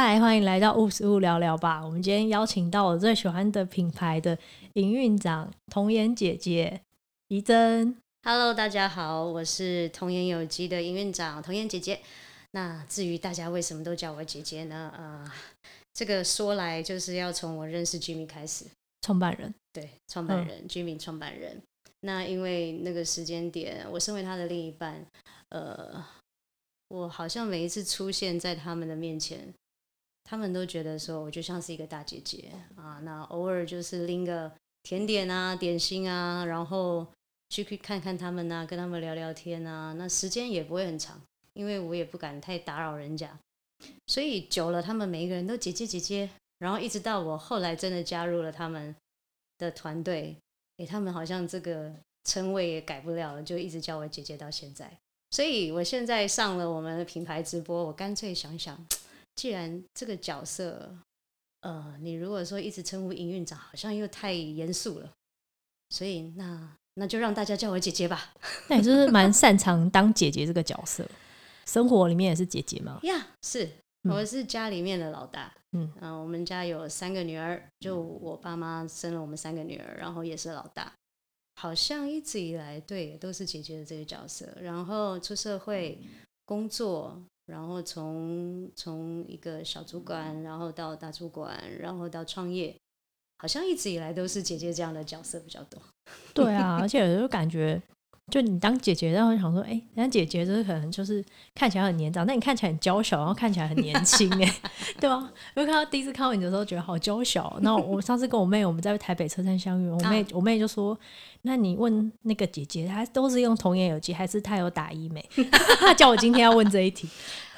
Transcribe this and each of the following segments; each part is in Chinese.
嗨，欢迎来到雾食物聊聊吧。我们今天邀请到我最喜欢的品牌的营运长童颜姐姐怡珍。Hello，大家好，我是童颜有机的营运长童颜姐姐。那至于大家为什么都叫我姐姐呢？呃，这个说来就是要从我认识 Jimmy 开始，创办人，对，创办人、嗯、Jimmy 创办人。那因为那个时间点，我身为他的另一半，呃，我好像每一次出现在他们的面前。他们都觉得说，我就像是一个大姐姐啊，那偶尔就是拎个甜点啊、点心啊，然后去看看他们啊，跟他们聊聊天啊。那时间也不会很长，因为我也不敢太打扰人家。所以久了，他们每一个人都姐姐姐姐，然后一直到我后来真的加入了他们的团队，诶，他们好像这个称谓也改不了了，就一直叫我姐姐到现在。所以我现在上了我们的品牌直播，我干脆想想。既然这个角色，呃，你如果说一直称呼营运长，好像又太严肃了，所以那那就让大家叫我姐姐吧。那你就是蛮擅长当姐姐这个角色，生活里面也是姐姐吗？呀，yeah, 是，我是家里面的老大。嗯，呃，我们家有三个女儿，就我爸妈生了我们三个女儿，然后也是老大，好像一直以来对都是姐姐的这个角色，然后出社会工作。然后从从一个小主管，然后到大主管，然后到创业，好像一直以来都是姐姐这样的角色比较多。对啊，而且就感觉，就你当姐姐，然后想说，哎，人家姐姐就是可能就是看起来很年长，但你看起来很娇小，然后看起来很年轻，哎，对吧？因为看到第一次看到你的时候，觉得好娇小。那我上次跟我妹我们在台北车站相遇，我妹、啊、我妹就说，那你问那个姐姐，她都是用童颜有机，还是她有打医美？她 叫我今天要问这一题。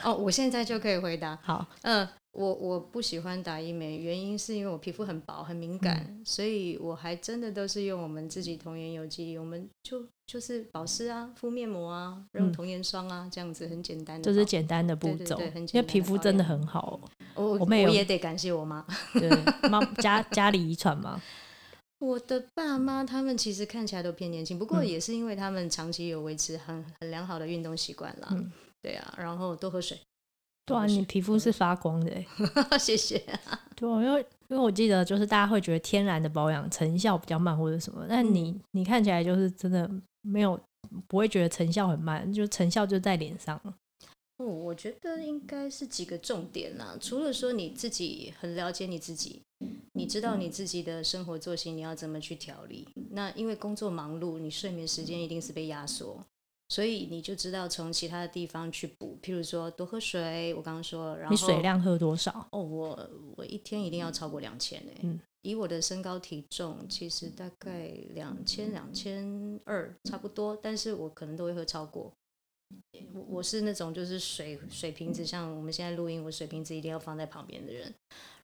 哦，我现在就可以回答。好，嗯，我我不喜欢打医美，原因是因为我皮肤很薄很敏感，嗯、所以我还真的都是用我们自己童颜有机，我们就就是保湿啊，敷面膜啊，用童颜霜啊，这样子很简单的，就是简单的步骤，对对对，很简单，因为皮肤真的很好。我我妹我也得感谢我妈，对，妈家家里遗传嘛。我的爸妈他们其实看起来都偏年轻，不过也是因为他们长期有维持很很良好的运动习惯啦。嗯对啊，然后多喝水。对啊，你皮肤是发光的，谢谢。啊对，因为因为我记得就是大家会觉得天然的保养成效比较慢或者什么，但你你看起来就是真的没有不会觉得成效很慢，就成效就在脸上。哦，我觉得应该是几个重点啦，除了说你自己很了解你自己，你知道你自己的生活作息你要怎么去调理。那因为工作忙碌，你睡眠时间一定是被压缩。所以你就知道从其他的地方去补，譬如说多喝水。我刚刚说，然后你水量喝多少？哦，我我一天一定要超过两千诶。嗯，以我的身高体重，其实大概两千两千二差不多，但是我可能都会喝超过。我我是那种就是水水瓶子，像我们现在录音，我水瓶子一定要放在旁边的人。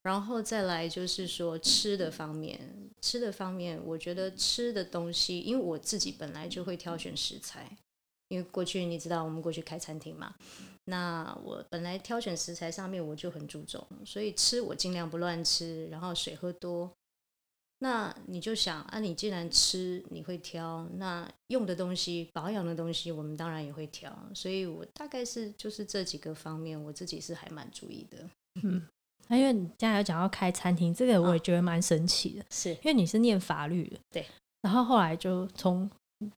然后再来就是说吃的方面，吃的方面，我觉得吃的东西，因为我自己本来就会挑选食材。因为过去你知道我们过去开餐厅嘛，那我本来挑选食材上面我就很注重，所以吃我尽量不乱吃，然后水喝多。那你就想啊，你既然吃你会挑，那用的东西、保养的东西，我们当然也会挑。所以我大概是就是这几个方面，我自己是还蛮注意的。嗯，那因为你刚才有讲到开餐厅，这个我也觉得蛮神奇的，是因为你是念法律的，对，然后后来就从。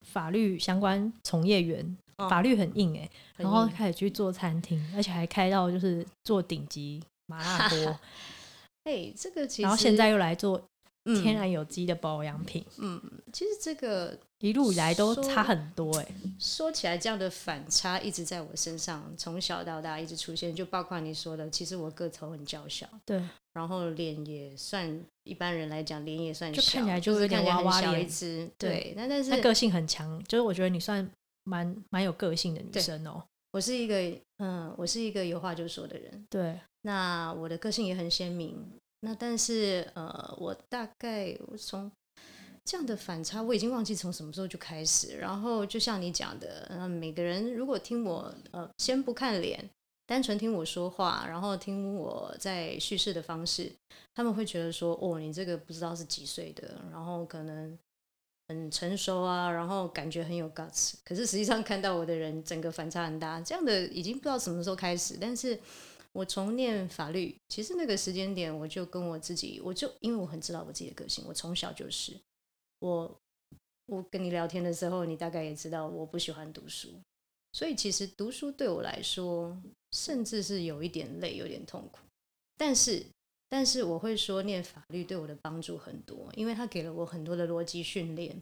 法律相关从业员，哦、法律很硬哎，硬然后开始去做餐厅，而且还开到就是做顶级麻辣锅。哎，这个其实，然后现在又来做天然有机的保养品。嗯，其实这个一路以来都差很多哎。说起来，这样的反差一直在我身上，从小到大一直出现，就包括你说的，其实我个头很娇小，对。然后脸也算一般人来讲，脸也算小，就看起来就有点娃娃脸。对，对那但是他个性很强，就是我觉得你算蛮蛮有个性的女生哦。我是一个嗯，我是一个有话就说的人。对，那我的个性也很鲜明。那但是呃，我大概我从这样的反差，我已经忘记从什么时候就开始。然后就像你讲的，嗯，每个人如果听我呃，先不看脸。单纯听我说话，然后听我在叙事的方式，他们会觉得说：“哦，你这个不知道是几岁的，然后可能很成熟啊，然后感觉很有 guts。”可是实际上看到我的人，整个反差很大。这样的已经不知道什么时候开始，但是我从念法律，其实那个时间点，我就跟我自己，我就因为我很知道我自己的个性，我从小就是我。我跟你聊天的时候，你大概也知道我不喜欢读书，所以其实读书对我来说，甚至是有一点累，有点痛苦。但是，但是我会说，念法律对我的帮助很多，因为它给了我很多的逻辑训练，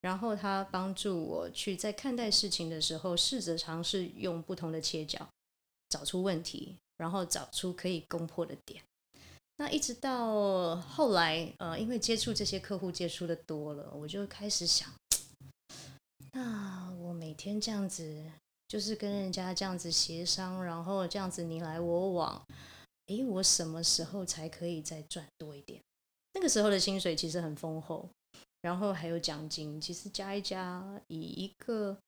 然后它帮助我去在看待事情的时候，试着尝试用不同的切角找出问题，然后找出可以攻破的点。那一直到后来，呃，因为接触这些客户接触的多了，我就开始想，那我每天这样子，就是跟人家这样子协商，然后这样子你来我往，诶，我什么时候才可以再赚多一点？那个时候的薪水其实很丰厚，然后还有奖金，其实加一加，以一个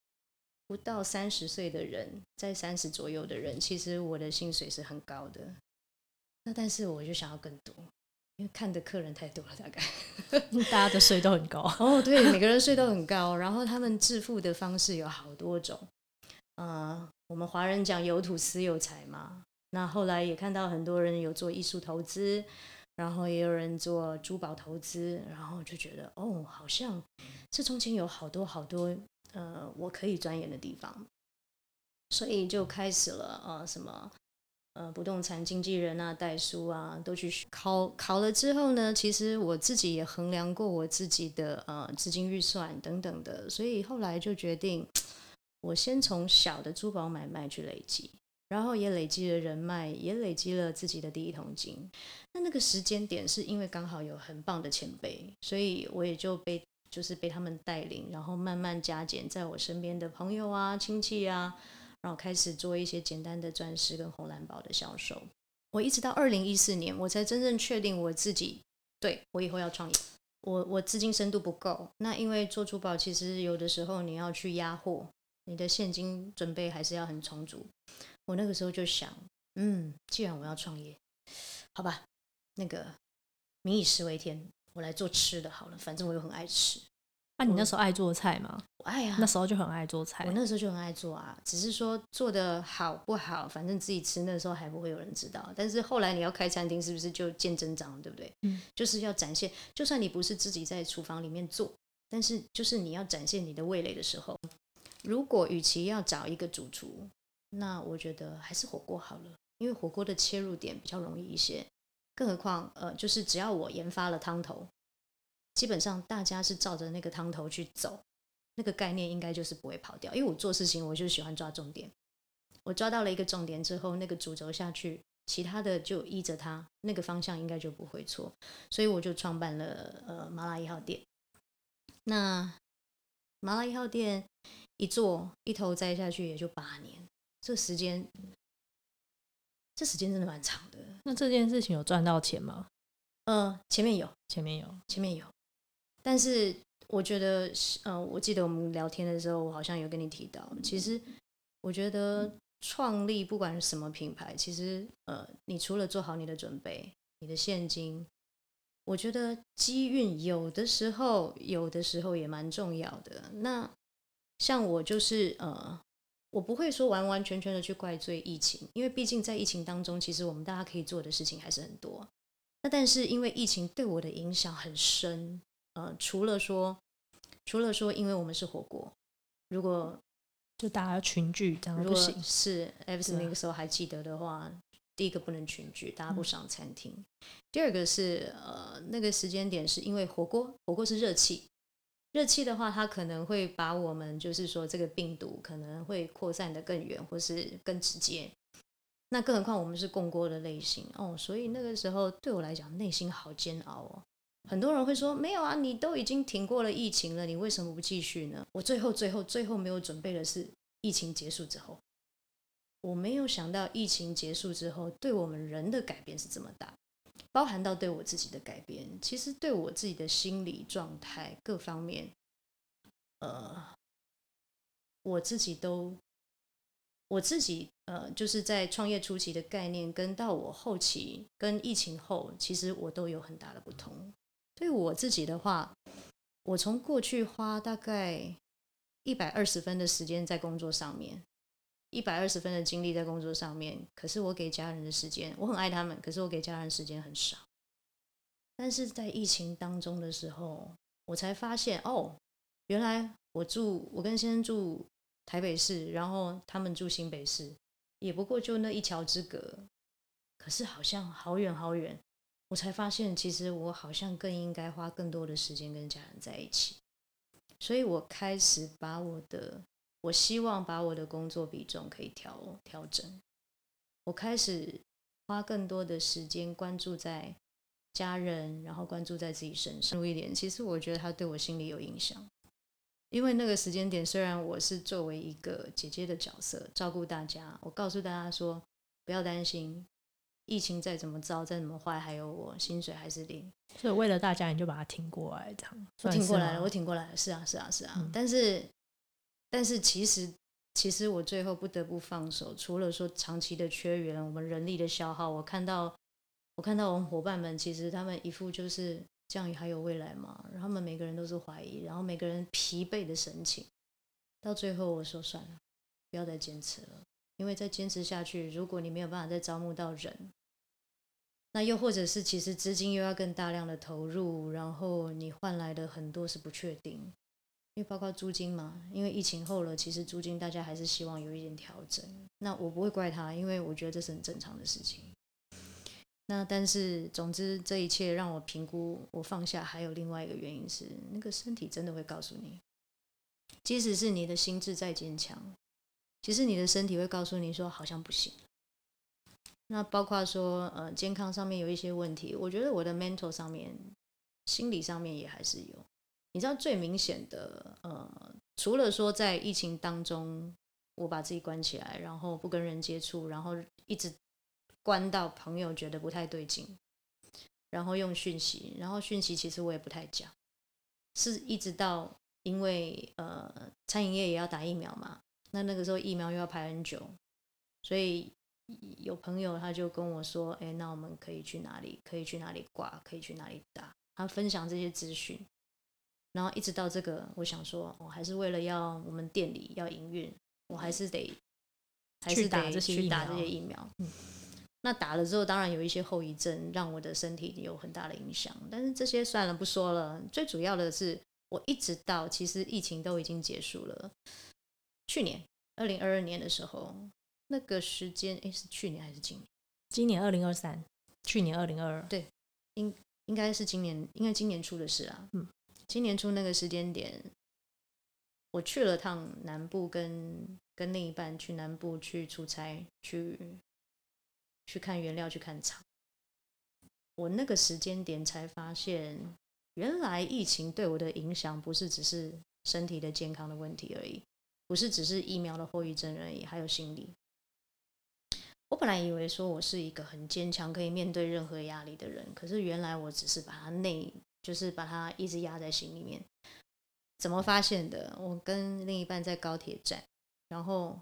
不到三十岁的人，在三十左右的人，其实我的薪水是很高的。那但是我就想要更多，因为看的客人太多了，大概大家的税都很高哦，对，每个人税都很高，然后他们致富的方式有好多种，呃，我们华人讲有土斯有财嘛，那后来也看到很多人有做艺术投资，然后也有人做珠宝投资，然后就觉得哦，好像这中间有好多好多呃，我可以钻研的地方，所以就开始了呃，什么。呃，不动产经纪人啊，代书啊，都去考考了之后呢，其实我自己也衡量过我自己的呃资金预算等等的，所以后来就决定，我先从小的珠宝买卖去累积，然后也累积了人脉，也累积了自己的第一桶金。那那个时间点是因为刚好有很棒的前辈，所以我也就被就是被他们带领，然后慢慢加减在我身边的朋友啊、亲戚啊。然后开始做一些简单的钻石跟红蓝宝的销售。我一直到二零一四年，我才真正确定我自己，对，我以后要创业。我我资金深度不够，那因为做珠宝其实有的时候你要去压货，你的现金准备还是要很充足。我那个时候就想，嗯，既然我要创业，好吧，那个民以食为天，我来做吃的好了，反正我又很爱吃。那、啊、你那时候爱做菜吗？我爱啊，那时候就很爱做菜。我那时候就很爱做啊，只是说做的好不好，反正自己吃那时候还不会有人知道。但是后来你要开餐厅，是不是就见真章，对不对？嗯，就是要展现，就算你不是自己在厨房里面做，但是就是你要展现你的味蕾的时候，如果与其要找一个主厨，那我觉得还是火锅好了，因为火锅的切入点比较容易一些。更何况，呃，就是只要我研发了汤头。基本上大家是照着那个汤头去走，那个概念应该就是不会跑掉。因为我做事情，我就喜欢抓重点。我抓到了一个重点之后，那个主轴下去，其他的就依着它，那个方向应该就不会错。所以我就创办了呃麻辣一号店。那麻辣一号店一做一头栽下去也就八年，这时间这时间真的蛮长的。那这件事情有赚到钱吗？呃，前面有，前面有，前面有。但是我觉得，呃，我记得我们聊天的时候，我好像有跟你提到，其实我觉得创立不管是什么品牌，其实呃，你除了做好你的准备，你的现金，我觉得机运有的时候，有的时候也蛮重要的。那像我就是呃，我不会说完完全全的去怪罪疫情，因为毕竟在疫情当中，其实我们大家可以做的事情还是很多。那但是因为疫情对我的影响很深。呃，除了说，除了说，因为我们是火锅，如果就大家群聚这样不行，如果是 Evis 那个时候还记得的话，啊、第一个不能群聚，大家不上餐厅。嗯、第二个是呃，那个时间点是因为火锅，火锅是热气，热气的话，它可能会把我们就是说这个病毒可能会扩散的更远，或是更直接。那更何况我们是共锅的类型哦，所以那个时候对我来讲，内心好煎熬哦。很多人会说没有啊，你都已经挺过了疫情了，你为什么不继续呢？我最后、最后、最后没有准备的是疫情结束之后，我没有想到疫情结束之后对我们人的改变是这么大，包含到对我自己的改变，其实对我自己的心理状态各方面，呃，我自己都，我自己呃，就是在创业初期的概念，跟到我后期跟疫情后，其实我都有很大的不同。对我自己的话，我从过去花大概一百二十分的时间在工作上面，一百二十分的精力在工作上面，可是我给家人的时间，我很爱他们，可是我给家人时间很少。但是在疫情当中的时候，我才发现哦，原来我住我跟先生住台北市，然后他们住新北市，也不过就那一桥之隔，可是好像好远好远。我才发现，其实我好像更应该花更多的时间跟家人在一起。所以我开始把我的，我希望把我的工作比重可以调调整。我开始花更多的时间关注在。家人，然后关注在自己身上多一点。其实我觉得他对我心里有影响，因为那个时间点，虽然我是作为一个姐姐的角色照顾大家，我告诉大家说不要担心，疫情再怎么糟再怎么坏，还有我薪水还是领。所以为了大家，你就把它挺过来，这样。我挺过来了，我挺过来了。是啊，是啊，是啊。嗯、但是，但是其实，其实我最后不得不放手，除了说长期的缺员，我们人力的消耗，我看到。我看到我们伙伴们，其实他们一副就是这样还有未来吗？然后他们每个人都是怀疑，然后每个人疲惫的神情。到最后我说算了，不要再坚持了，因为再坚持下去，如果你没有办法再招募到人，那又或者是其实资金又要更大量的投入，然后你换来的很多是不确定，因为包括租金嘛，因为疫情后了，其实租金大家还是希望有一点调整。那我不会怪他，因为我觉得这是很正常的事情。那但是，总之这一切让我评估，我放下。还有另外一个原因是，那个身体真的会告诉你，即使是你的心智再坚强，其实你的身体会告诉你说好像不行。那包括说呃健康上面有一些问题，我觉得我的 mental 上面、心理上面也还是有。你知道最明显的呃，除了说在疫情当中，我把自己关起来，然后不跟人接触，然后一直。关到朋友觉得不太对劲，然后用讯息，然后讯息其实我也不太讲，是一直到因为呃餐饮业也要打疫苗嘛，那那个时候疫苗又要排很久，所以有朋友他就跟我说，哎，那我们可以去哪里？可以去哪里挂？可以去哪里打？他分享这些资讯，然后一直到这个，我想说，我还是为了要我们店里要营运，我还是得还是得去打这些疫苗。嗯那打了之后，当然有一些后遗症，让我的身体有很大的影响。但是这些算了，不说了。最主要的是，我一直到其实疫情都已经结束了。去年二零二二年的时候，那个时间，诶，是去年还是今年？今年二零二三，去年二零二二。对，应应该是今年，应该今年初的事啊。嗯，今年初那个时间点，我去了趟南部跟，跟跟另一半去南部去出差去。去看原料，去看厂。我那个时间点才发现，原来疫情对我的影响不是只是身体的健康的问题而已，不是只是疫苗的后遗症而已，还有心理。我本来以为说我是一个很坚强，可以面对任何压力的人，可是原来我只是把它内，就是把它一直压在心里面。怎么发现的？我跟另一半在高铁站，然后。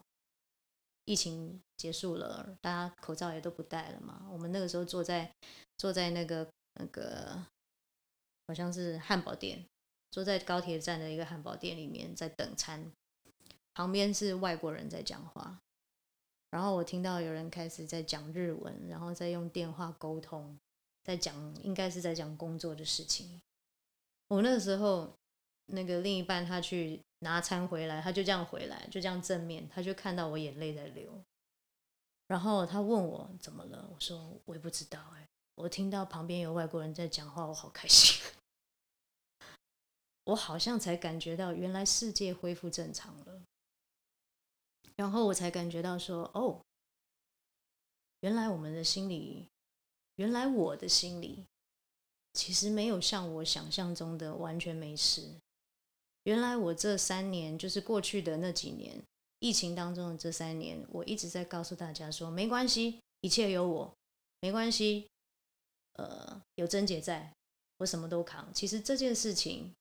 疫情结束了，大家口罩也都不戴了嘛。我们那个时候坐在坐在那个那个好像是汉堡店，坐在高铁站的一个汉堡店里面在等餐，旁边是外国人在讲话，然后我听到有人开始在讲日文，然后在用电话沟通，在讲应该是在讲工作的事情。我那时候那个另一半他去。拿餐回来，他就这样回来，就这样正面，他就看到我眼泪在流，然后他问我怎么了，我说我也不知道哎，我听到旁边有外国人在讲话，我好开心，我好像才感觉到原来世界恢复正常了，然后我才感觉到说哦，原来我们的心里，原来我的心里，其实没有像我想象中的完全没事。原来我这三年，就是过去的那几年，疫情当中的这三年，我一直在告诉大家说，没关系，一切有我，没关系，呃，有贞姐在，我什么都扛。其实这件事情，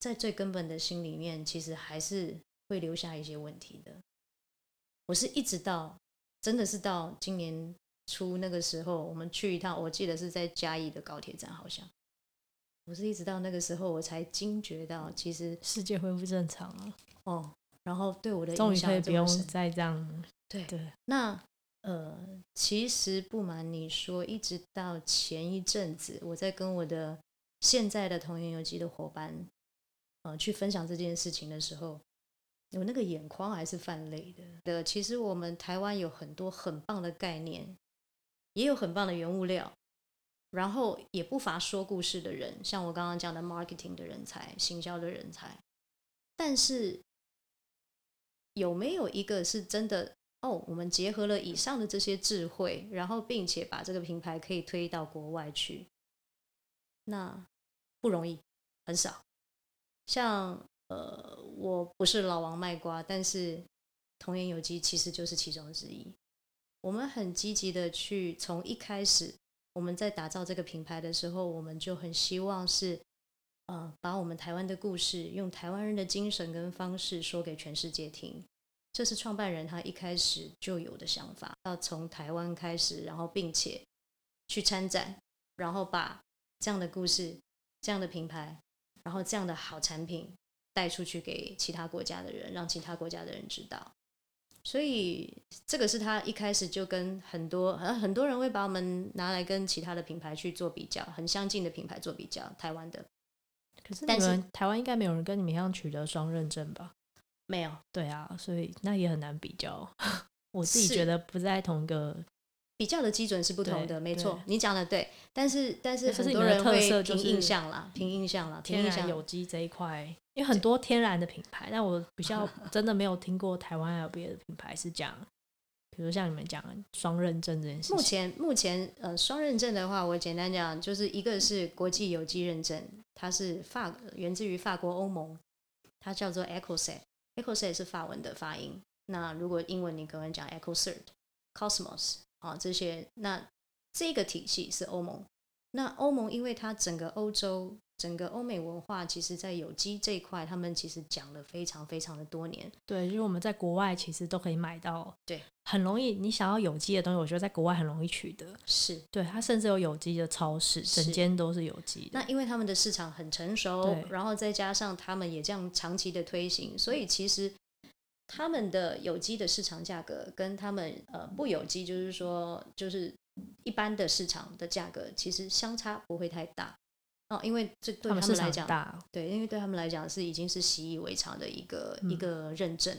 在最根本的心里面，其实还是会留下一些问题的。我是一直到，真的是到今年初那个时候，我们去一趟，我记得是在嘉义的高铁站，好像。我是一直到那个时候，我才惊觉到，其实世界恢复正常了。哦，然后对我的终于可以不用再这样。对对，那呃，其实不瞒你说，一直到前一阵子，我在跟我的现在的童颜有机的伙伴，呃，去分享这件事情的时候，有那个眼眶还是泛泪的。的，其实我们台湾有很多很棒的概念，也有很棒的原物料，然后也不乏说故事的人，像我刚刚讲的 marketing 的人才、行销的人才，但是有没有一个是真的？哦，我们结合了以上的这些智慧，然后并且把这个品牌可以推到国外去，那不容易，很少。像呃，我不是老王卖瓜，但是童颜有机其实就是其中之一。我们很积极的去从一开始我们在打造这个品牌的时候，我们就很希望是呃，把我们台湾的故事用台湾人的精神跟方式说给全世界听。这是创办人他一开始就有的想法，要从台湾开始，然后并且去参展，然后把这样的故事、这样的品牌，然后这样的好产品带出去给其他国家的人，让其他国家的人知道。所以这个是他一开始就跟很多很很多人会把我们拿来跟其他的品牌去做比较，很相近的品牌做比较，台湾的。可是，但是台湾应该没有人跟你们一样取得双认证吧？没有，对啊，所以那也很难比较。我自己觉得不在同一个比较的基准是不同的，没错，你讲的对。但是但是很多人会凭印象啦，凭印象啦，凭印象有机这一块，因为很多天然的品牌，但我比较 真的没有听过台湾还有别的品牌是讲，比如像你们讲双认证这件事情。目前目前呃双认证的话，我简单讲就是一个是国际有机认证，它是法源自于法国欧盟，它叫做 EcoCert。EcoCert 是法文的发音，那如果英文你可能讲 EcoCert、Cosmos 啊这些，那这个体系是欧盟。那欧盟因为它整个欧洲、整个欧美文化，其实在有机这一块，他们其实讲了非常非常的多年。对，因为我们在国外其实都可以买到，对，很容易。你想要有机的东西，我觉得在国外很容易取得。是，对，它甚至有有机的超市，整间都是有机的。那因为他们的市场很成熟，然后再加上他们也这样长期的推行，所以其实他们的有机的市场价格跟他们呃不有机，就是说就是。一般的市场的价格其实相差不会太大哦，因为这对他们来讲，对，因为对他们来讲是已经是习以为常的一个、嗯、一个认证，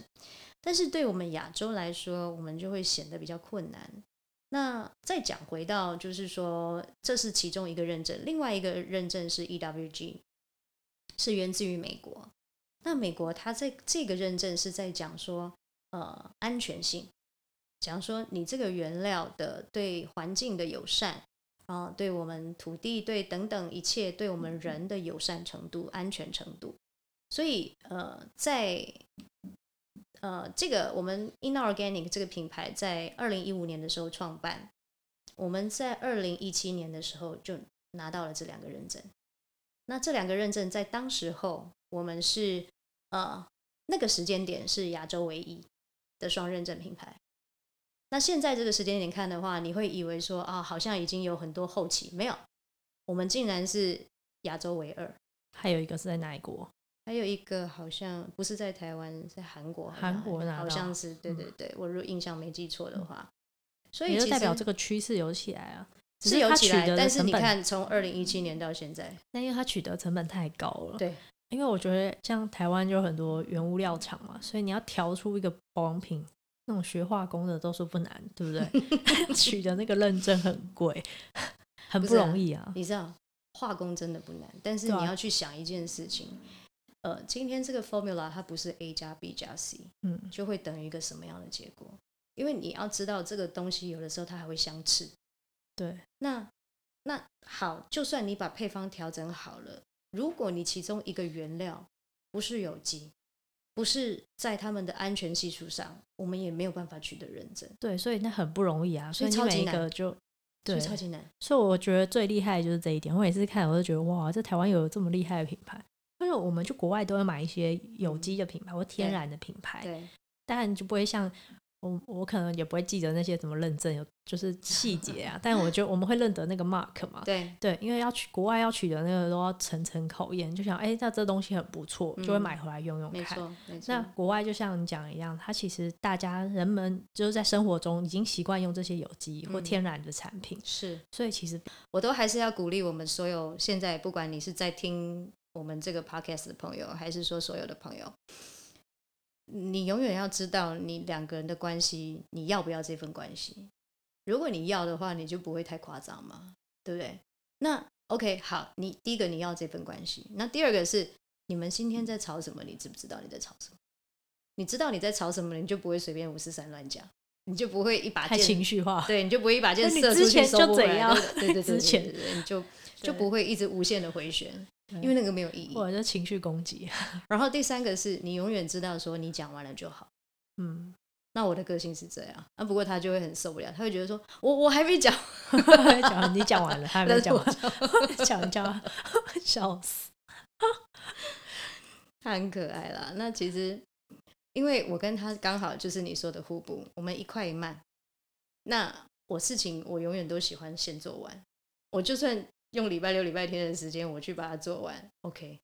但是对我们亚洲来说，我们就会显得比较困难。那再讲回到，就是说这是其中一个认证，另外一个认证是 EWG，是源自于美国。那美国它在这个认证是在讲说，呃，安全性。讲说你这个原料的对环境的友善啊，对我们土地对等等一切对我们人的友善程度、安全程度，所以呃，在呃这个我们 Inorganic 这个品牌在二零一五年的时候创办，我们在二零一七年的时候就拿到了这两个认证。那这两个认证在当时候，我们是呃那个时间点是亚洲唯一的双认证品牌。那现在这个时间点看的话，你会以为说啊，好像已经有很多后期，没有，我们竟然是亚洲唯二。还有一个是在哪一国？还有一个好像不是在台湾，在韩国。韩国哪？好像是，对对对，我如果印象没记错的话。所以也就代表这个趋势有起来啊，是有起来，但是你看，从二零一七年到现在，那因为它取得成本太高了。对，因为我觉得像台湾就有很多原物料厂嘛，所以你要调出一个保养品。那种学化工的都说不难，对不对？取得那个认证很贵，很不容易啊，啊。你知道，化工真的不难，但是你要去想一件事情，啊、呃，今天这个 formula 它不是 A 加 B 加 C，嗯，就会等于一个什么样的结果？因为你要知道，这个东西有的时候它还会相斥。对，那那好，就算你把配方调整好了，如果你其中一个原料不是有机。不是在他们的安全系数上，我们也没有办法取得认证。对，所以那很不容易啊。所以你每一个就对，超级难。所以我觉得最厉害的就是这一点。我每次看，我都觉得哇，这台湾有这么厉害的品牌。因为我们去国外都会买一些有机的品牌或天然的品牌，对。当然就不会像我我可能也不会记得那些怎么认证，有就是细节啊。但我就我们会认得那个 mark 嘛。对对，因为要去国外要取得那个都要层层考验，就想哎，那这东西很不错，就会买回来用用看。嗯、没错，没错。那国外就像你讲一样，它其实大家人们就是在生活中已经习惯用这些有机或天然的产品，嗯、是。所以其实我都还是要鼓励我们所有现在不管你是在听我们这个 podcast 的朋友，还是说所有的朋友。你永远要知道，你两个人的关系，你要不要这份关系？如果你要的话，你就不会太夸张嘛，对不对？那 OK，好，你第一个你要这份关系，那第二个是你们今天在吵什么？你知不知道你在吵什么？你知道你在吵什么，你就不会随便五四三乱讲，你就不会一把剑情绪化，对，你就不会一把剑射出去收不回来，对对对对对，你就就不会一直无限的回旋。因为那个没有意义，或者是情绪攻击。然后第三个是你永远知道说你讲完了就好。嗯，那我的个性是这样。啊，不过他就会很受不了，他会觉得说我我还没讲，讲你讲完了，他还没讲完，讲讲笑死。他很可爱啦。那其实因为我跟他刚好就是你说的互补，我们一快一慢。那我事情我永远都喜欢先做完，我就算。用礼拜六、礼拜天的时间，我去把它做完，OK。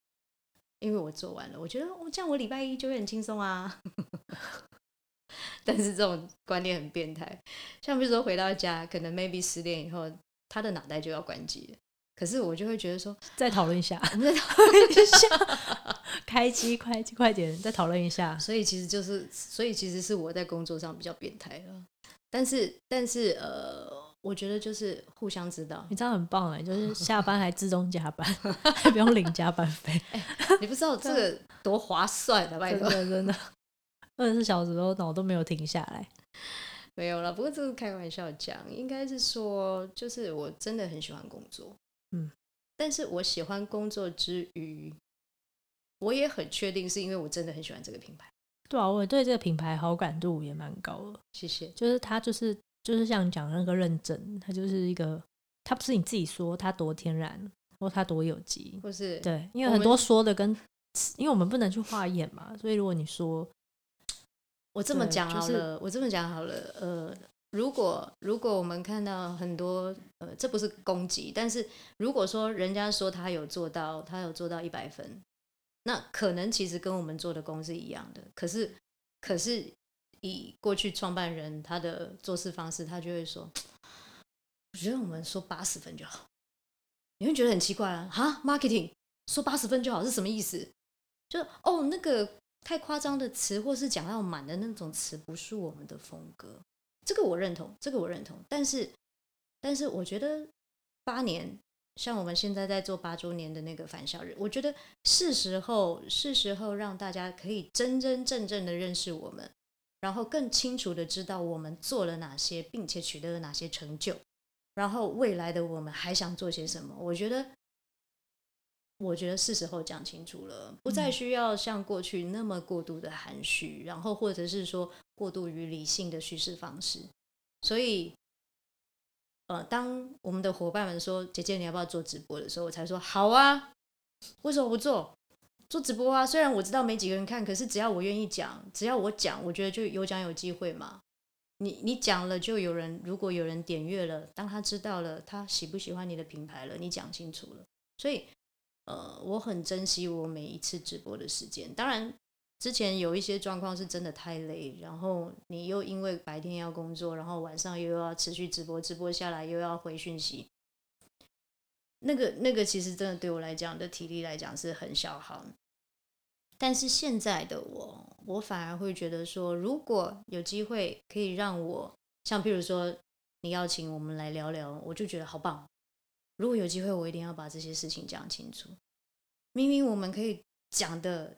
因为我做完了，我觉得我这样我礼拜一就会很轻松啊。但是这种观念很变态，像比如说回到家，可能 maybe 十点以后，他的脑袋就要关机了。可是我就会觉得说，再讨论一下，我们再讨论一下，开机，快机，快点，再讨论一下。所以其实就是，所以其实是我在工作上比较变态了。但是，但是，呃。我觉得就是互相知道，你这样很棒哎，就是下班还自动加班，还不用领加班费。欸，你不知道这个多划算的，拜托，真的，二十四小时都脑都没有停下来。没有了，不过这是开玩笑讲，应该是说，就是我真的很喜欢工作，嗯，但是我喜欢工作之余，我也很确定是因为我真的很喜欢这个品牌。对啊，我对这个品牌好感度也蛮高的。谢谢，就是他就是。就是像讲那个认证，它就是一个，它不是你自己说它多天然，或它多有机，不是对，因为很多说的跟，因为我们不能去化验嘛，所以如果你说，我这么讲好了，就是、我这么讲好了，呃，如果如果我们看到很多，呃，这不是攻击，但是如果说人家说他有做到，他有做到一百分，那可能其实跟我们做的工是一样的，可是可是。以过去创办人他的做事方式，他就会说：“我觉得我们说八十分就好。”你会觉得很奇怪啊？哈，marketing 说八十分就好是什么意思？就哦，那个太夸张的词，或是讲到满的那种词，不是我们的风格。这个我认同，这个我认同。但是，但是我觉得八年，像我们现在在做八周年的那个返校日，我觉得是时候，是时候让大家可以真真正正的认识我们。然后更清楚的知道我们做了哪些，并且取得了哪些成就，然后未来的我们还想做些什么？我觉得，我觉得是时候讲清楚了，不再需要像过去那么过度的含蓄，然后或者是说过度于理性的叙事方式。所以，呃，当我们的伙伴们说“姐姐，你要不要做直播”的时候，我才说“好啊”，为什么不做？做直播啊，虽然我知道没几个人看，可是只要我愿意讲，只要我讲，我觉得就有讲有机会嘛。你你讲了就有人，如果有人点阅了，当他知道了他喜不喜欢你的品牌了，你讲清楚了，所以呃，我很珍惜我每一次直播的时间。当然之前有一些状况是真的太累，然后你又因为白天要工作，然后晚上又要持续直播，直播下来又要回讯息，那个那个其实真的对我来讲的体力来讲是很消耗。但是现在的我，我反而会觉得说，如果有机会可以让我，像譬如说你邀请我们来聊聊，我就觉得好棒。如果有机会，我一定要把这些事情讲清楚。明明我们可以讲的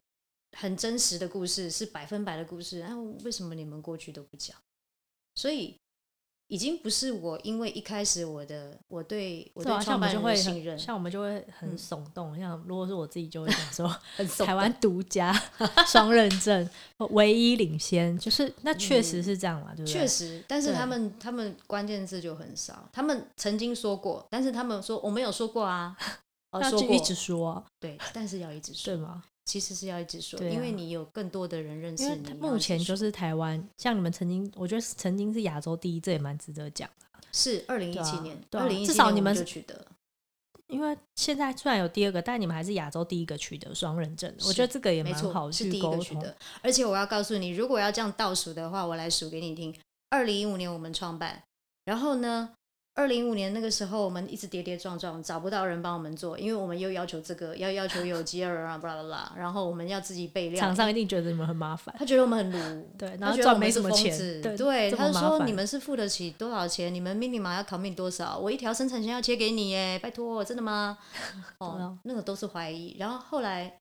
很真实的故事，是百分百的故事，哎，为什么你们过去都不讲？所以。已经不是我，因为一开始我的我对我对创办人的信任，像我们就会很耸动。像如果是我自己，就会想说，很台湾独家双认证，唯一领先，就是那确实是这样嘛，对不对？确实，但是他们他们关键字就很少。他们曾经说过，但是他们说我没有说过啊，那就一直说，对，但是要一直说，对吗？其实是要一直说，啊、因为你有更多的人认识你。目前就是台湾，像你们曾经，我觉得曾经是亚洲第一，这也蛮值得讲。是二零一七年，对、啊，对啊、至少你们就取得。因为现在虽然有第二个，但你们还是亚洲第一个取得双认证。我觉得这个也蛮好去沟通，是第一个取得。而且我要告诉你，如果要这样倒数的话，我来数给你听。二零一五年我们创办，然后呢？二零一五年那个时候，我们一直跌跌撞撞，找不到人帮我们做，因为我们又要求这个，要要求有机二啊，巴拉巴拉，然后我们要自己备料。厂商一定觉得你们很麻烦，他觉得我们很鲁，对，然后赚没什么钱，对，对他说你们是付得起多少钱？你们 minimum 要 commit 多少？我一条生产线要切给你耶，拜托，真的吗？哦，那个都是怀疑。然后后来，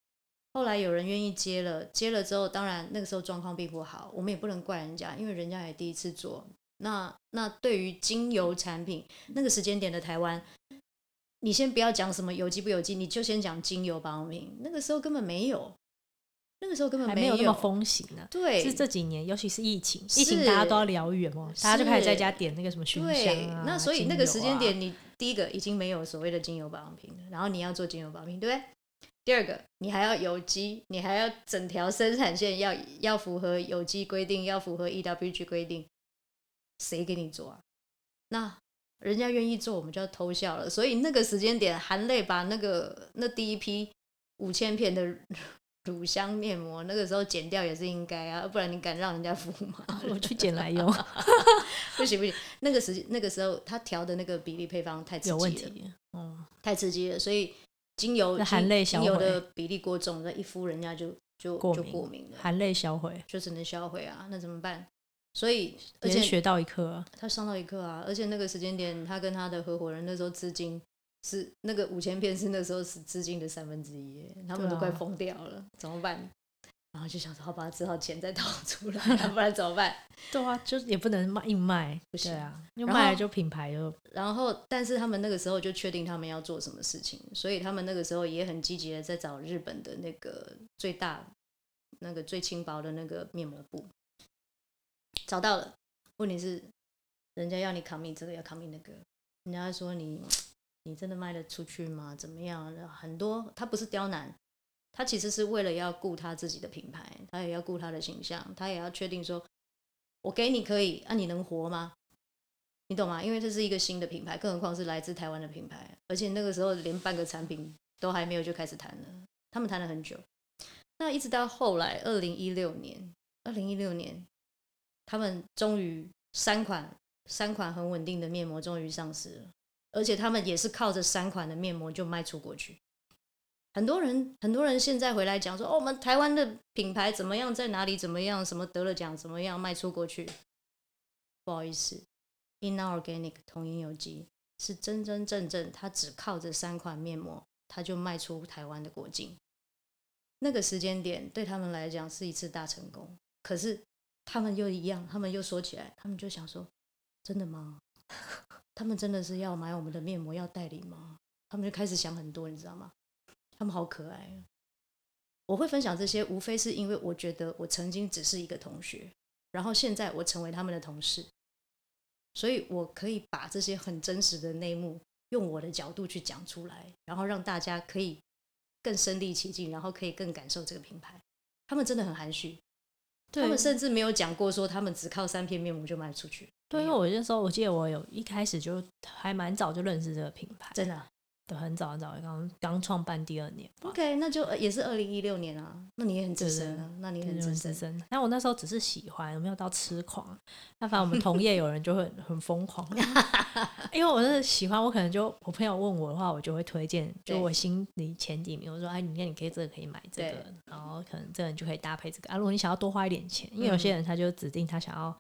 后来有人愿意接了，接了之后，当然那个时候状况并不好，我们也不能怪人家，因为人家也第一次做。那那对于精油产品那个时间点的台湾，你先不要讲什么有机不有机，你就先讲精油保养品。那个时候根本没有，那个时候根本没有，没有那么风行呢、啊。对，是这几年，尤其是疫情，疫情大家都要疗愈嘛，大家就开始在家点那个什么熏香、啊、那所以那个时间点，你第一个已经没有所谓的精油保养品了，然后你要做精油保养品，对不对？第二个，你还要有机，你还要整条生产线要要符合有机规定，要符合 EWG 规定。谁给你做啊？那人家愿意做，我们就要偷笑了。所以那个时间点，含泪把那个那第一批五千片的乳香面膜，那个时候剪掉也是应该啊，不然你敢让人家敷吗？我去剪来用，不行不行。那个时那个时候他调的那个比例配方太刺激了，有问题，嗯，太刺激了。所以精油含泪精油的比例过重，那一敷人家就就过就过敏了，含泪销毁，就只能销毁啊。那怎么办？所以，而且学到一课、啊，他上到一课啊！而且那个时间点，他跟他的合伙人那时候资金是那个五千片，是那时候是资金的三分之一，他们都快疯掉了，啊、怎么办？然后就想说，好吧，只好钱再掏出来，不然怎么办？对啊，就也不能卖硬卖，不行啊，又卖了就品牌又。然后，但是他们那个时候就确定他们要做什么事情，所以他们那个时候也很积极的在找日本的那个最大、那个最轻薄的那个面膜布。找到了，问题是，人家要你扛米这个，要扛米那个，人家说你，你真的卖得出去吗？怎么样？很多他不是刁难，他其实是为了要顾他自己的品牌，他也要顾他的形象，他也要确定说，我给你可以，啊，你能活吗？你懂吗？因为这是一个新的品牌，更何况是来自台湾的品牌，而且那个时候连半个产品都还没有就开始谈了，他们谈了很久，那一直到后来，二零一六年，二零一六年。他们终于三款三款很稳定的面膜终于上市了，而且他们也是靠着三款的面膜就卖出国去。很多人很多人现在回来讲说，哦，我们台湾的品牌怎么样，在哪里怎么样，什么得了奖怎么样卖出国去。不好意思，Inorganic 童颜有机是真真正正，它只靠这三款面膜，它就卖出台湾的国境。那个时间点对他们来讲是一次大成功，可是。他们又一样，他们又说起来，他们就想说：“真的吗？他们真的是要买我们的面膜要代理吗？”他们就开始想很多，你知道吗？他们好可爱。我会分享这些，无非是因为我觉得我曾经只是一个同学，然后现在我成为他们的同事，所以我可以把这些很真实的内幕用我的角度去讲出来，然后让大家可以更身临其境，然后可以更感受这个品牌。他们真的很含蓄。他们甚至没有讲过说他们只靠三片面膜就卖出去。对，因为我那时候我记得我有一开始就还蛮早就认识这个品牌，真的、啊。对，很早很早，刚刚创办第二年。OK，那就也是二零一六年啊。那你也很资深啊，那你很资深。但我那时候只是喜欢，没有到痴狂。那反正我们同业有人就会很疯狂，因为我是喜欢，我可能就我朋友问我的话，我就会推荐，就我心里前几名，我说哎，你看你可以这个可以买这个，然后可能这个你就可以搭配这个啊。如果你想要多花一点钱，因为有些人他就指定他想要。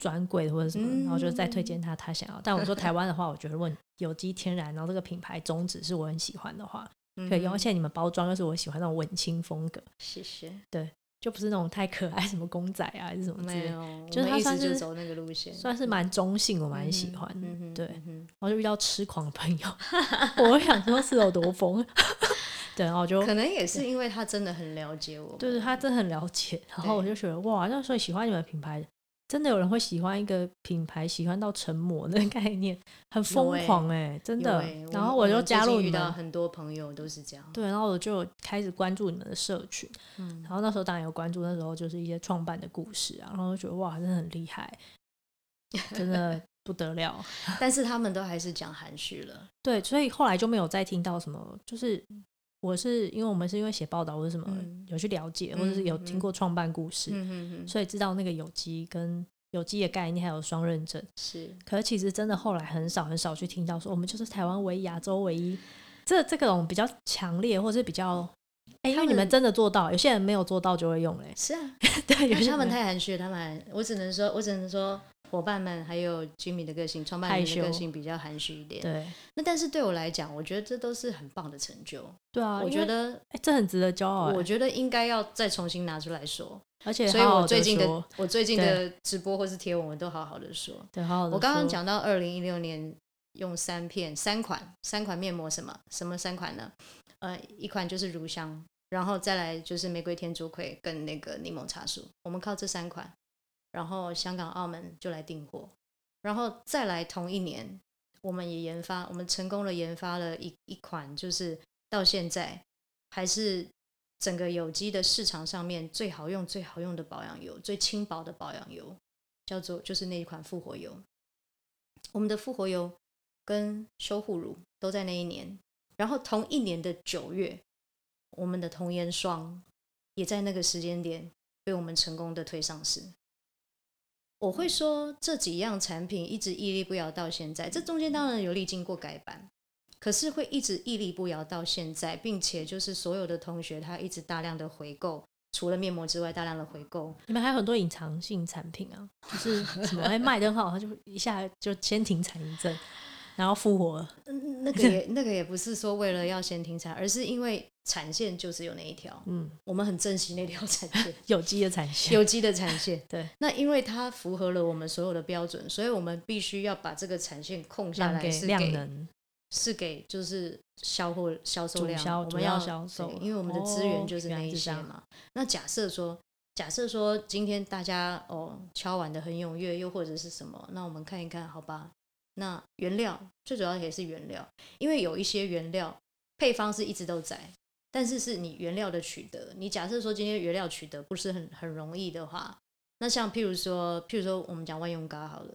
专柜的或者什么，然后就再推荐他他想要。但我说台湾的话，我觉得如果有机天然，然后这个品牌宗旨是我很喜欢的话，可以用。而且你们包装又是我喜欢那种文青风格，谢谢。对，就不是那种太可爱什么公仔啊，还是什么之类的。就是他算是走那个路线，算是蛮中性，我蛮喜欢的。对，然后就遇到痴狂的朋友，我想说是有多疯。对，然后就可能也是因为他真的很了解我，对对，他真的很了解。然后我就觉得哇，那所以喜欢你们品牌。真的有人会喜欢一个品牌，喜欢到成魔的 概念，很疯狂哎、欸，真的。欸、然后我就加入你们，遇到很多朋友都是这样。对，然后我就开始关注你们的社群，嗯，然后那时候当然有关注，那时候就是一些创办的故事啊，然后就觉得哇，真的很厉害，真的 不得了。但是他们都还是讲含蓄了，对，所以后来就没有再听到什么，就是。我是因为我们是因为写报道或者什么、嗯、有去了解，或者是有听过创办故事，嗯、所以知道那个有机跟有机的概念还有双认证。是，可是其实真的后来很少很少去听到说我们就是台湾唯一、亚洲唯一，这这种比较强烈或者是比较，哎、欸，因为你们真的做到，有些人没有做到就会用嘞。是啊，对，有些他们太含蓄，他们我只能说，我只能说。伙伴们还有 Jimmy 的个性，创办人的个性比较含蓄一点。对，那但是对我来讲，我觉得这都是很棒的成就。对啊，我觉得哎、欸，这很值得骄傲。我觉得应该要再重新拿出来说。而且所以我最近的我最近的直播或是贴文，我都好好的说。对，好好的。我刚刚讲到二零一六年用三片三款三款面膜，什么什么三款呢？呃，一款就是乳香，然后再来就是玫瑰天竺葵跟那个柠檬茶树。我们靠这三款，然后香港、澳门就来订货。然后再来同一年，我们也研发，我们成功的研发了一一款，就是到现在还是整个有机的市场上面最好用、最好用的保养油，最轻薄的保养油，叫做就是那一款复活油。我们的复活油跟修护乳都在那一年，然后同一年的九月，我们的童颜霜也在那个时间点被我们成功的推上市。我会说这几样产品一直屹立不摇到现在，这中间当然有历经过改版，可是会一直屹立不摇到现在，并且就是所有的同学他一直大量的回购，除了面膜之外，大量的回购。你们还有很多隐藏性产品啊，就是什么 哎卖得很好，他就一下就先停产一阵。然后复活，那个也那个也不是说为了要先停产，而是因为产线就只有那一条，嗯，我们很珍惜那条产线，有机的产线，有机的产线，对。那因为它符合了我们所有的标准，所以我们必须要把这个产线空下来，是给量能，是给就是销货销售量，我们要销售，因为我们的资源就是那一些嘛。哦、那假设说，假设说今天大家哦敲碗的很踊跃，又或者是什么，那我们看一看，好吧。那原料最主要也是原料，因为有一些原料配方是一直都在，但是是你原料的取得。你假设说今天原料取得不是很很容易的话，那像譬如说，譬如说我们讲万用膏好了，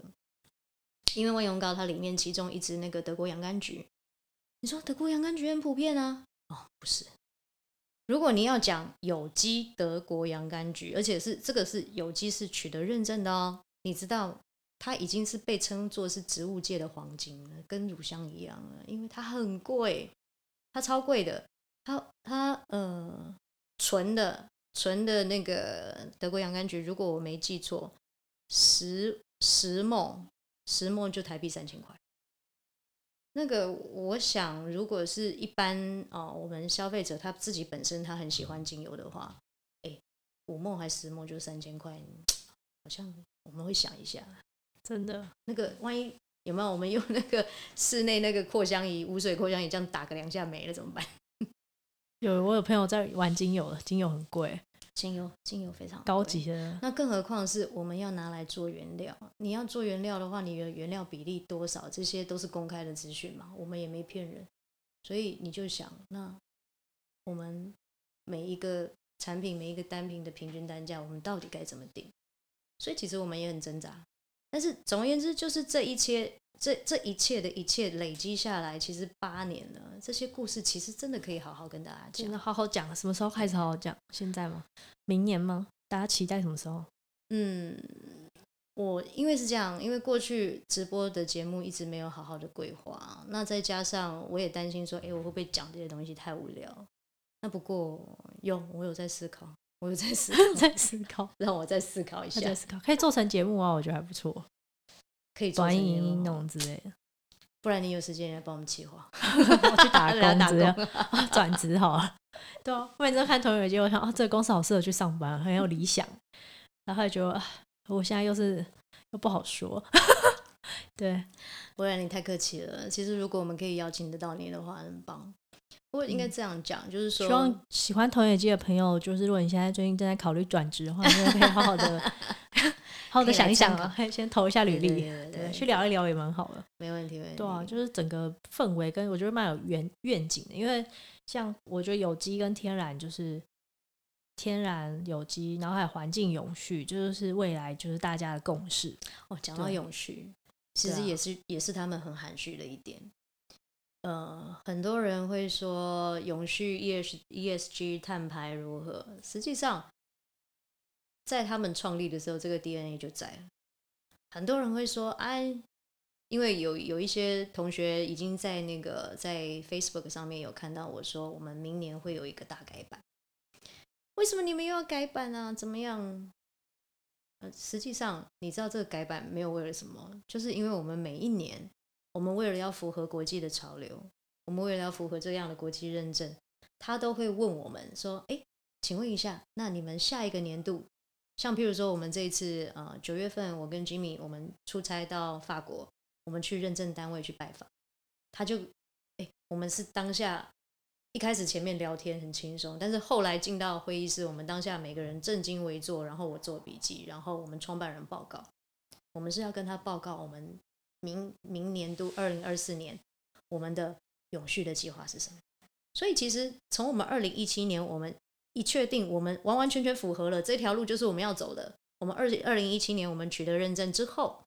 因为万用膏它里面其中一支那个德国洋甘菊，你说德国洋甘菊很普遍啊？哦，不是。如果你要讲有机德国洋甘菊，而且是这个是有机是取得认证的哦，你知道？它已经是被称作是植物界的黄金了，跟乳香一样了，因为它很贵，它超贵的。它它呃纯的纯的那个德国洋甘菊，如果我没记错，十十梦十梦就台币三千块。那个我想，如果是一般哦、我们消费者他自己本身他很喜欢精油的话，哎，五 ml 还十梦就三千块，好像我们会想一下。真的，那个万一有没有我们用那个室内那个扩香仪、无水扩香仪这样打个两下没了怎么办？有，我有朋友在玩精油的，精油很贵，精油精油非常高级的。那更何况是我们要拿来做原料，你要做原料的话，你的原料比例多少，这些都是公开的资讯嘛，我们也没骗人。所以你就想，那我们每一个产品、每一个单品的平均单价，我们到底该怎么定？所以其实我们也很挣扎。但是总而言之，就是这一切，这这一切的一切累积下来，其实八年了。这些故事其实真的可以好好跟大家讲，真的好好讲。什么时候开始好好讲？现在吗？明年吗？大家期待什么时候？嗯，我因为是这样，因为过去直播的节目一直没有好好的规划，那再加上我也担心说，哎，我会不会讲这些东西太无聊？那不过有，我有在思考。我有在思考，在思考，让我再思考一下。在思考，可以做成节目啊，我觉得还不错。可以做成节目那种之类的，不然你有时间来帮我们企划，我去打工打工，转职好了。对啊，我每次看同学节目，我想啊，这个公司好适合去上班，很有理想。然后还觉得，我现在又是又不好说。对，不然你太客气了。其实如果我们可以邀请得到你的话，很棒。不过应该这样讲，嗯、就是说，希望喜欢投野鸡的朋友，就是如果你现在最近正在考虑转职的话，你可以好好的。好好的想一想啊，先投一下履历，对去聊一聊也蛮好的。没问题，没问题。对啊，就是整个氛围跟我觉得蛮有愿愿景的，因为像我觉得有机跟天然就是天然有机，然后还有环境永续，就是未来就是大家的共识。哦，讲到永续，其实也是、啊、也是他们很含蓄的一点。呃，很多人会说永续 E S E S G 碳排如何？实际上，在他们创立的时候，这个 DNA 就在了。很多人会说，哎，因为有有一些同学已经在那个在 Facebook 上面有看到我说，我们明年会有一个大改版。为什么你们又要改版啊？怎么样？实际上，你知道这个改版没有为了什么，就是因为我们每一年。我们为了要符合国际的潮流，我们为了要符合这样的国际认证，他都会问我们说：“哎，请问一下，那你们下一个年度，像譬如说我们这一次呃九月份，我跟 Jimmy 我们出差到法国，我们去认证单位去拜访，他就哎，我们是当下一开始前面聊天很轻松，但是后来进到会议室，我们当下每个人正襟危坐，然后我做笔记，然后我们创办人报告，我们是要跟他报告我们。”明明年度二零二四年，我们的永续的计划是什么？所以其实从我们二零一七年，我们一确定我们完完全全符合了这条路，就是我们要走的。我们二二零一七年我们取得认证之后，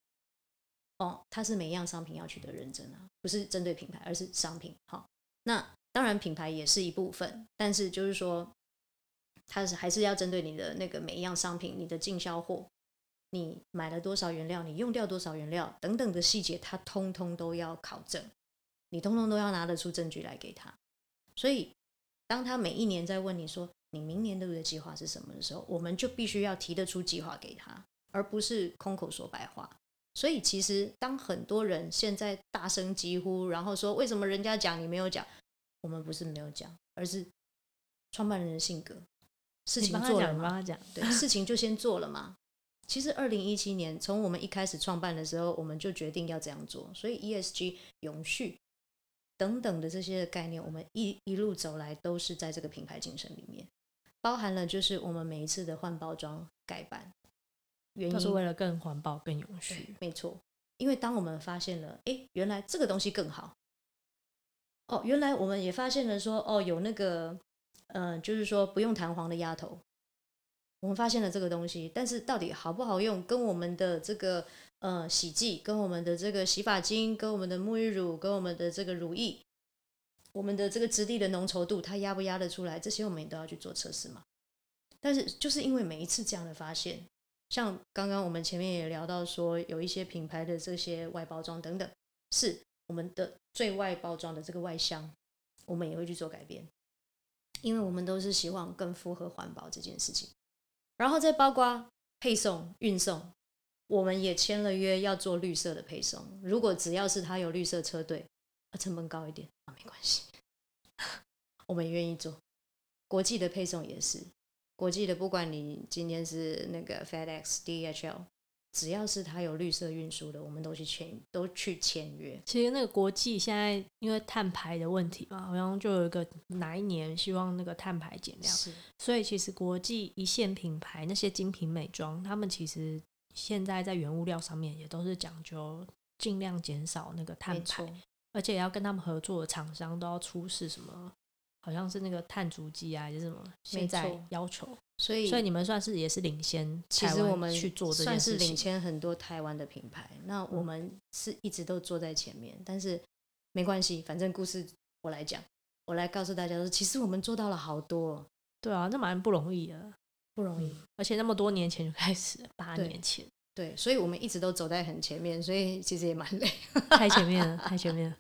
哦，它是每一样商品要取得认证啊，不是针对品牌，而是商品。好，那当然品牌也是一部分，但是就是说，它是还是要针对你的那个每一样商品，你的进销货。你买了多少原料？你用掉多少原料？等等的细节，他通通都要考证，你通通都要拿得出证据来给他。所以，当他每一年在问你说你明年度的计划是什么的时候，我们就必须要提得出计划给他，而不是空口说白话。所以，其实当很多人现在大声疾呼，然后说为什么人家讲你没有讲？我们不是没有讲，而是创办人的性格，事情做了嘛，对，事情就先做了嘛。其实，二零一七年从我们一开始创办的时候，我们就决定要这样做。所以，ESG、永续等等的这些概念，我们一一路走来都是在这个品牌精神里面，包含了就是我们每一次的换包装改版，原因都是为了更环保、更永续。没错，因为当我们发现了，哎，原来这个东西更好。哦，原来我们也发现了说，哦，有那个，呃，就是说不用弹簧的鸭头。我们发现了这个东西，但是到底好不好用，跟我们的这个呃洗剂，跟我们的这个洗发精，跟我们的沐浴乳，跟我们的这个乳液，我们的这个质地的浓稠度，它压不压得出来？这些我们也都要去做测试嘛。但是就是因为每一次这样的发现，像刚刚我们前面也聊到说，有一些品牌的这些外包装等等，是我们的最外包装的这个外箱，我们也会去做改变，因为我们都是希望更符合环保这件事情。然后再包括配送、运送，我们也签了约要做绿色的配送。如果只要是他有绿色车队，成本高一点啊，没关系，我们愿意做。国际的配送也是，国际的不管你今天是那个 FedEx、DHL。只要是它有绿色运输的，我们都去签，都去签约。其实那个国际现在因为碳排的问题嘛，好像就有一个哪一年希望那个碳排减量，是。所以其实国际一线品牌那些精品美妆，他们其实现在在原物料上面也都是讲究尽量减少那个碳排，而且要跟他们合作的厂商都要出示什么，好像是那个碳足迹啊，还是什么，现在要求。所以，所以你们算是也是领先，其实我们去做这件事情，算是领先很多台湾的品牌。那我们是一直都坐在前面，嗯、但是没关系，反正故事我来讲，我来告诉大家说，其实我们做到了好多。对啊，那蛮不容易的，不容易，嗯、而且那么多年前就开始，八年前对，对，所以我们一直都走在很前面，所以其实也蛮累，太前面了，太前面了。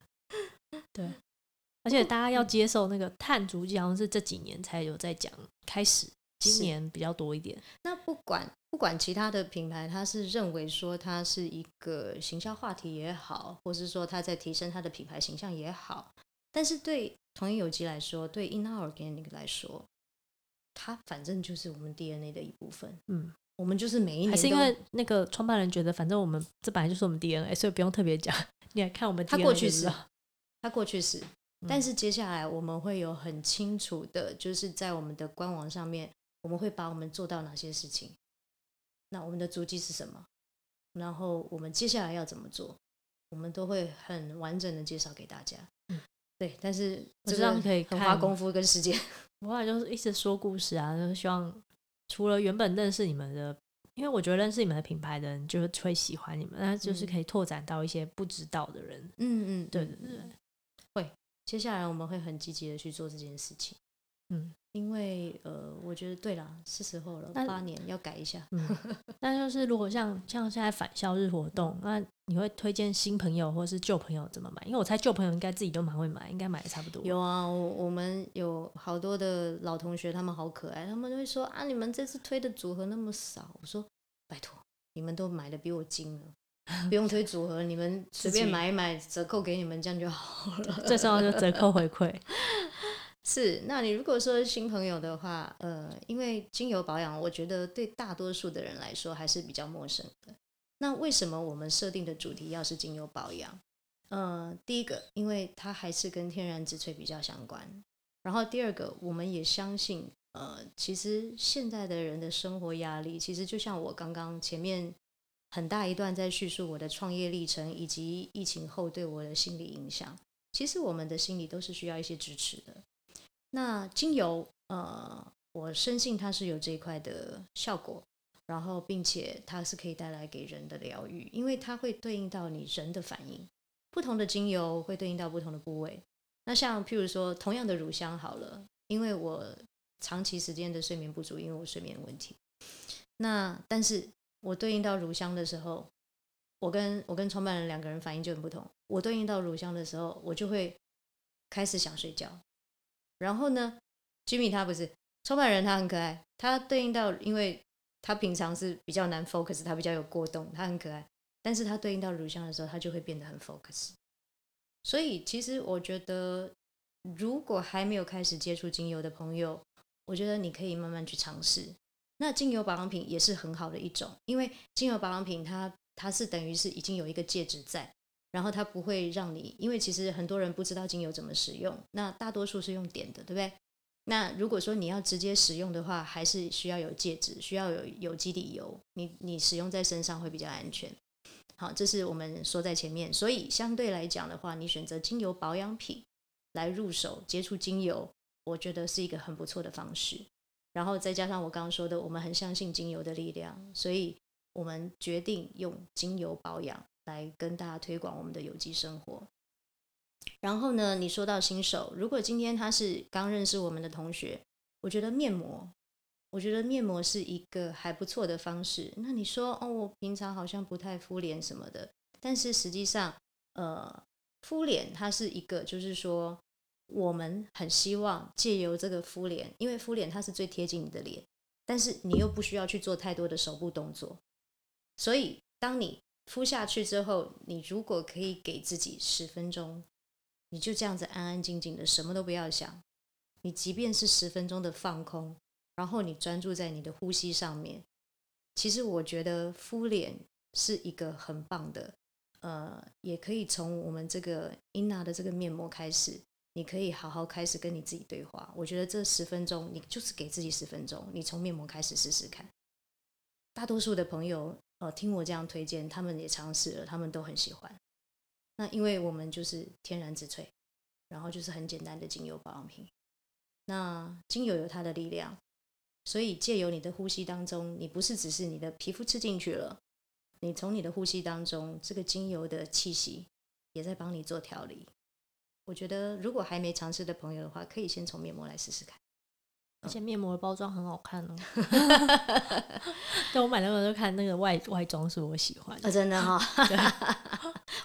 对，而且大家要接受那个碳足迹，好像是这几年才有在讲开始。今年比较多一点。那不管不管其他的品牌，他是认为说它是一个行销话题也好，或是说他在提升他的品牌形象也好，但是对同一有机来说，对 InOrganic 来说，它反正就是我们 DNA 的一部分。嗯，我们就是每一年还是因为那个创办人觉得，反正我们这本来就是我们 DNA，所以不用特别讲。你来看我们 DNA，他过去是，他过去是，但是接下来我们会有很清楚的，就是在我们的官网上面。我们会把我们做到哪些事情？那我们的足迹是什么？然后我们接下来要怎么做，我们都会很完整的介绍给大家。嗯，对，但是这样可以很花功夫跟时间。我后来就是一直说故事啊，就是希望除了原本认识你们的，因为我觉得认识你们的品牌的人就是会喜欢你们，那就是可以拓展到一些不知道的人。嗯嗯，对对对，会。接下来我们会很积极的去做这件事情。嗯。因为呃，我觉得对了，是时候了，八年要改一下。嗯，那就是如果像像现在返校日活动，那你会推荐新朋友或是旧朋友怎么买？因为我猜旧朋友应该自己都蛮会买，应该买的差不多。有啊，我我们有好多的老同学，他们好可爱，他们就会说啊，你们这次推的组合那么少，我说拜托，你们都买的比我精了，不用推组合，你们 随便买一买，折扣给你们这样就好了。最重要就折扣回馈。是，那你如果说新朋友的话，呃，因为精油保养，我觉得对大多数的人来说还是比较陌生的。那为什么我们设定的主题要是精油保养？呃，第一个，因为它还是跟天然植萃比较相关。然后第二个，我们也相信，呃，其实现在的人的生活压力，其实就像我刚刚前面很大一段在叙述我的创业历程，以及疫情后对我的心理影响。其实我们的心理都是需要一些支持的。那精油，呃，我深信它是有这一块的效果，然后并且它是可以带来给人的疗愈，因为它会对应到你人的反应，不同的精油会对应到不同的部位。那像譬如说，同样的乳香好了，因为我长期时间的睡眠不足，因为我睡眠问题，那但是我对应到乳香的时候，我跟我跟创办人两个人反应就很不同。我对应到乳香的时候，我就会开始想睡觉。然后呢，Jimmy 他不是创办人，他很可爱。他对应到，因为他平常是比较难 focus，他比较有过动，他很可爱。但是他对应到乳香的时候，他就会变得很 focus。所以其实我觉得，如果还没有开始接触精油的朋友，我觉得你可以慢慢去尝试。那精油保养品也是很好的一种，因为精油保养品它它是等于是已经有一个介质在。然后它不会让你，因为其实很多人不知道精油怎么使用，那大多数是用点的，对不对？那如果说你要直接使用的话，还是需要有介质，需要有有机底油，你你使用在身上会比较安全。好，这是我们说在前面，所以相对来讲的话，你选择精油保养品来入手接触精油，我觉得是一个很不错的方式。然后再加上我刚刚说的，我们很相信精油的力量，所以我们决定用精油保养。来跟大家推广我们的有机生活。然后呢，你说到新手，如果今天他是刚认识我们的同学，我觉得面膜，我觉得面膜是一个还不错的方式。那你说，哦，我平常好像不太敷脸什么的，但是实际上，呃，敷脸它是一个，就是说，我们很希望借由这个敷脸，因为敷脸它是最贴近你的脸，但是你又不需要去做太多的手部动作，所以当你敷下去之后，你如果可以给自己十分钟，你就这样子安安静静的，什么都不要想。你即便是十分钟的放空，然后你专注在你的呼吸上面，其实我觉得敷脸是一个很棒的。呃，也可以从我们这个 Inna 的这个面膜开始，你可以好好开始跟你自己对话。我觉得这十分钟，你就是给自己十分钟，你从面膜开始试试看。大多数的朋友。呃，听我这样推荐，他们也尝试了，他们都很喜欢。那因为我们就是天然植萃，然后就是很简单的精油保养品。那精油有它的力量，所以借由你的呼吸当中，你不是只是你的皮肤吃进去了，你从你的呼吸当中，这个精油的气息也在帮你做调理。我觉得如果还没尝试的朋友的话，可以先从面膜来试试看。而且面膜的包装很好看哦。对，我买那个就看那个外外装是我喜欢的，哦、真的哈、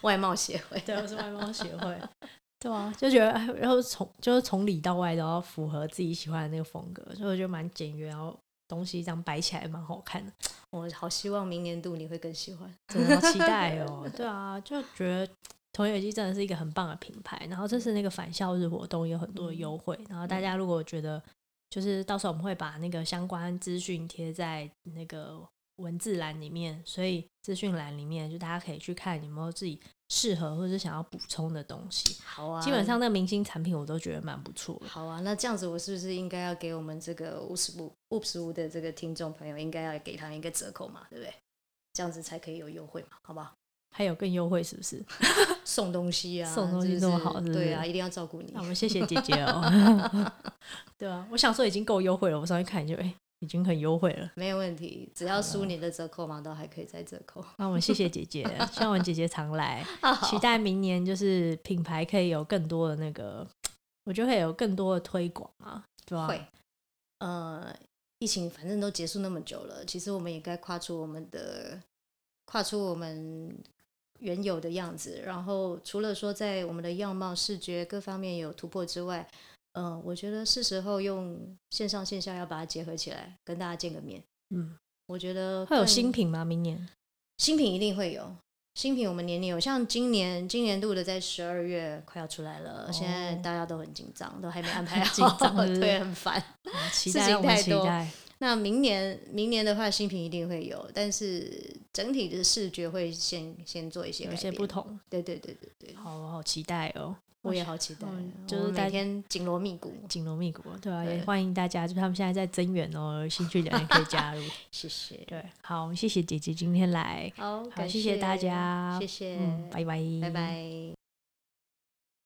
外貌协会，对，我是外貌协会。对啊，就觉得然后从就是从里到外都要符合自己喜欢的那个风格，所以我觉得蛮简约，然后东西这样摆起来蛮好看的。我好希望明年度你会更喜欢，真的好期待哦。对啊，就觉得童颜有机真的是一个很棒的品牌。然后这次那个返校日活动有很多的优惠，然后大家如果觉得。就是到时候我们会把那个相关资讯贴在那个文字栏里面，所以资讯栏里面就大家可以去看有没有自己适合或者是想要补充的东西。好啊，基本上那个明星产品我都觉得蛮不错的。好啊，那这样子我是不是应该要给我们这个五十五五十五的这个听众朋友，应该要给他们一个折扣嘛，对不对？这样子才可以有优惠嘛，好不好？还有更优惠是不是？送东西啊，送东西这么好是是，对啊，一定要照顾你。那我们谢谢姐姐哦。对啊，我想说已经够优惠了，我上去看就哎，已经很优惠了。没有问题，只要输你的折扣码都还可以再折扣。那我们谢谢姐姐，希望我们姐姐常来，期待明年就是品牌可以有更多的那个，我觉得会有更多的推广啊，对吧？会，呃，疫情反正都结束那么久了，其实我们也该跨出我们的，跨出我们。原有的样子，然后除了说在我们的样貌、视觉各方面有突破之外，嗯、呃，我觉得是时候用线上线下要把它结合起来，跟大家见个面。嗯，我觉得会有新品吗？明年新品一定会有新品，我们年年有，像今年今年度的在十二月快要出来了，哦、现在大家都很紧张，都还没安排好，对，很烦，期待事情太多。那明年，明年的话，新品一定会有，但是整体的视觉会先先做一些有些不同。对对对对对，好好期待哦！我也好期待，嗯、就是每天紧锣密鼓，紧锣密鼓，对啊，对也欢迎大家，就是他们现在在增援哦，有兴趣的人可以加入。谢谢，对，好，谢谢姐姐今天来，好，好，谢谢大家，谢谢，嗯，拜拜，拜拜。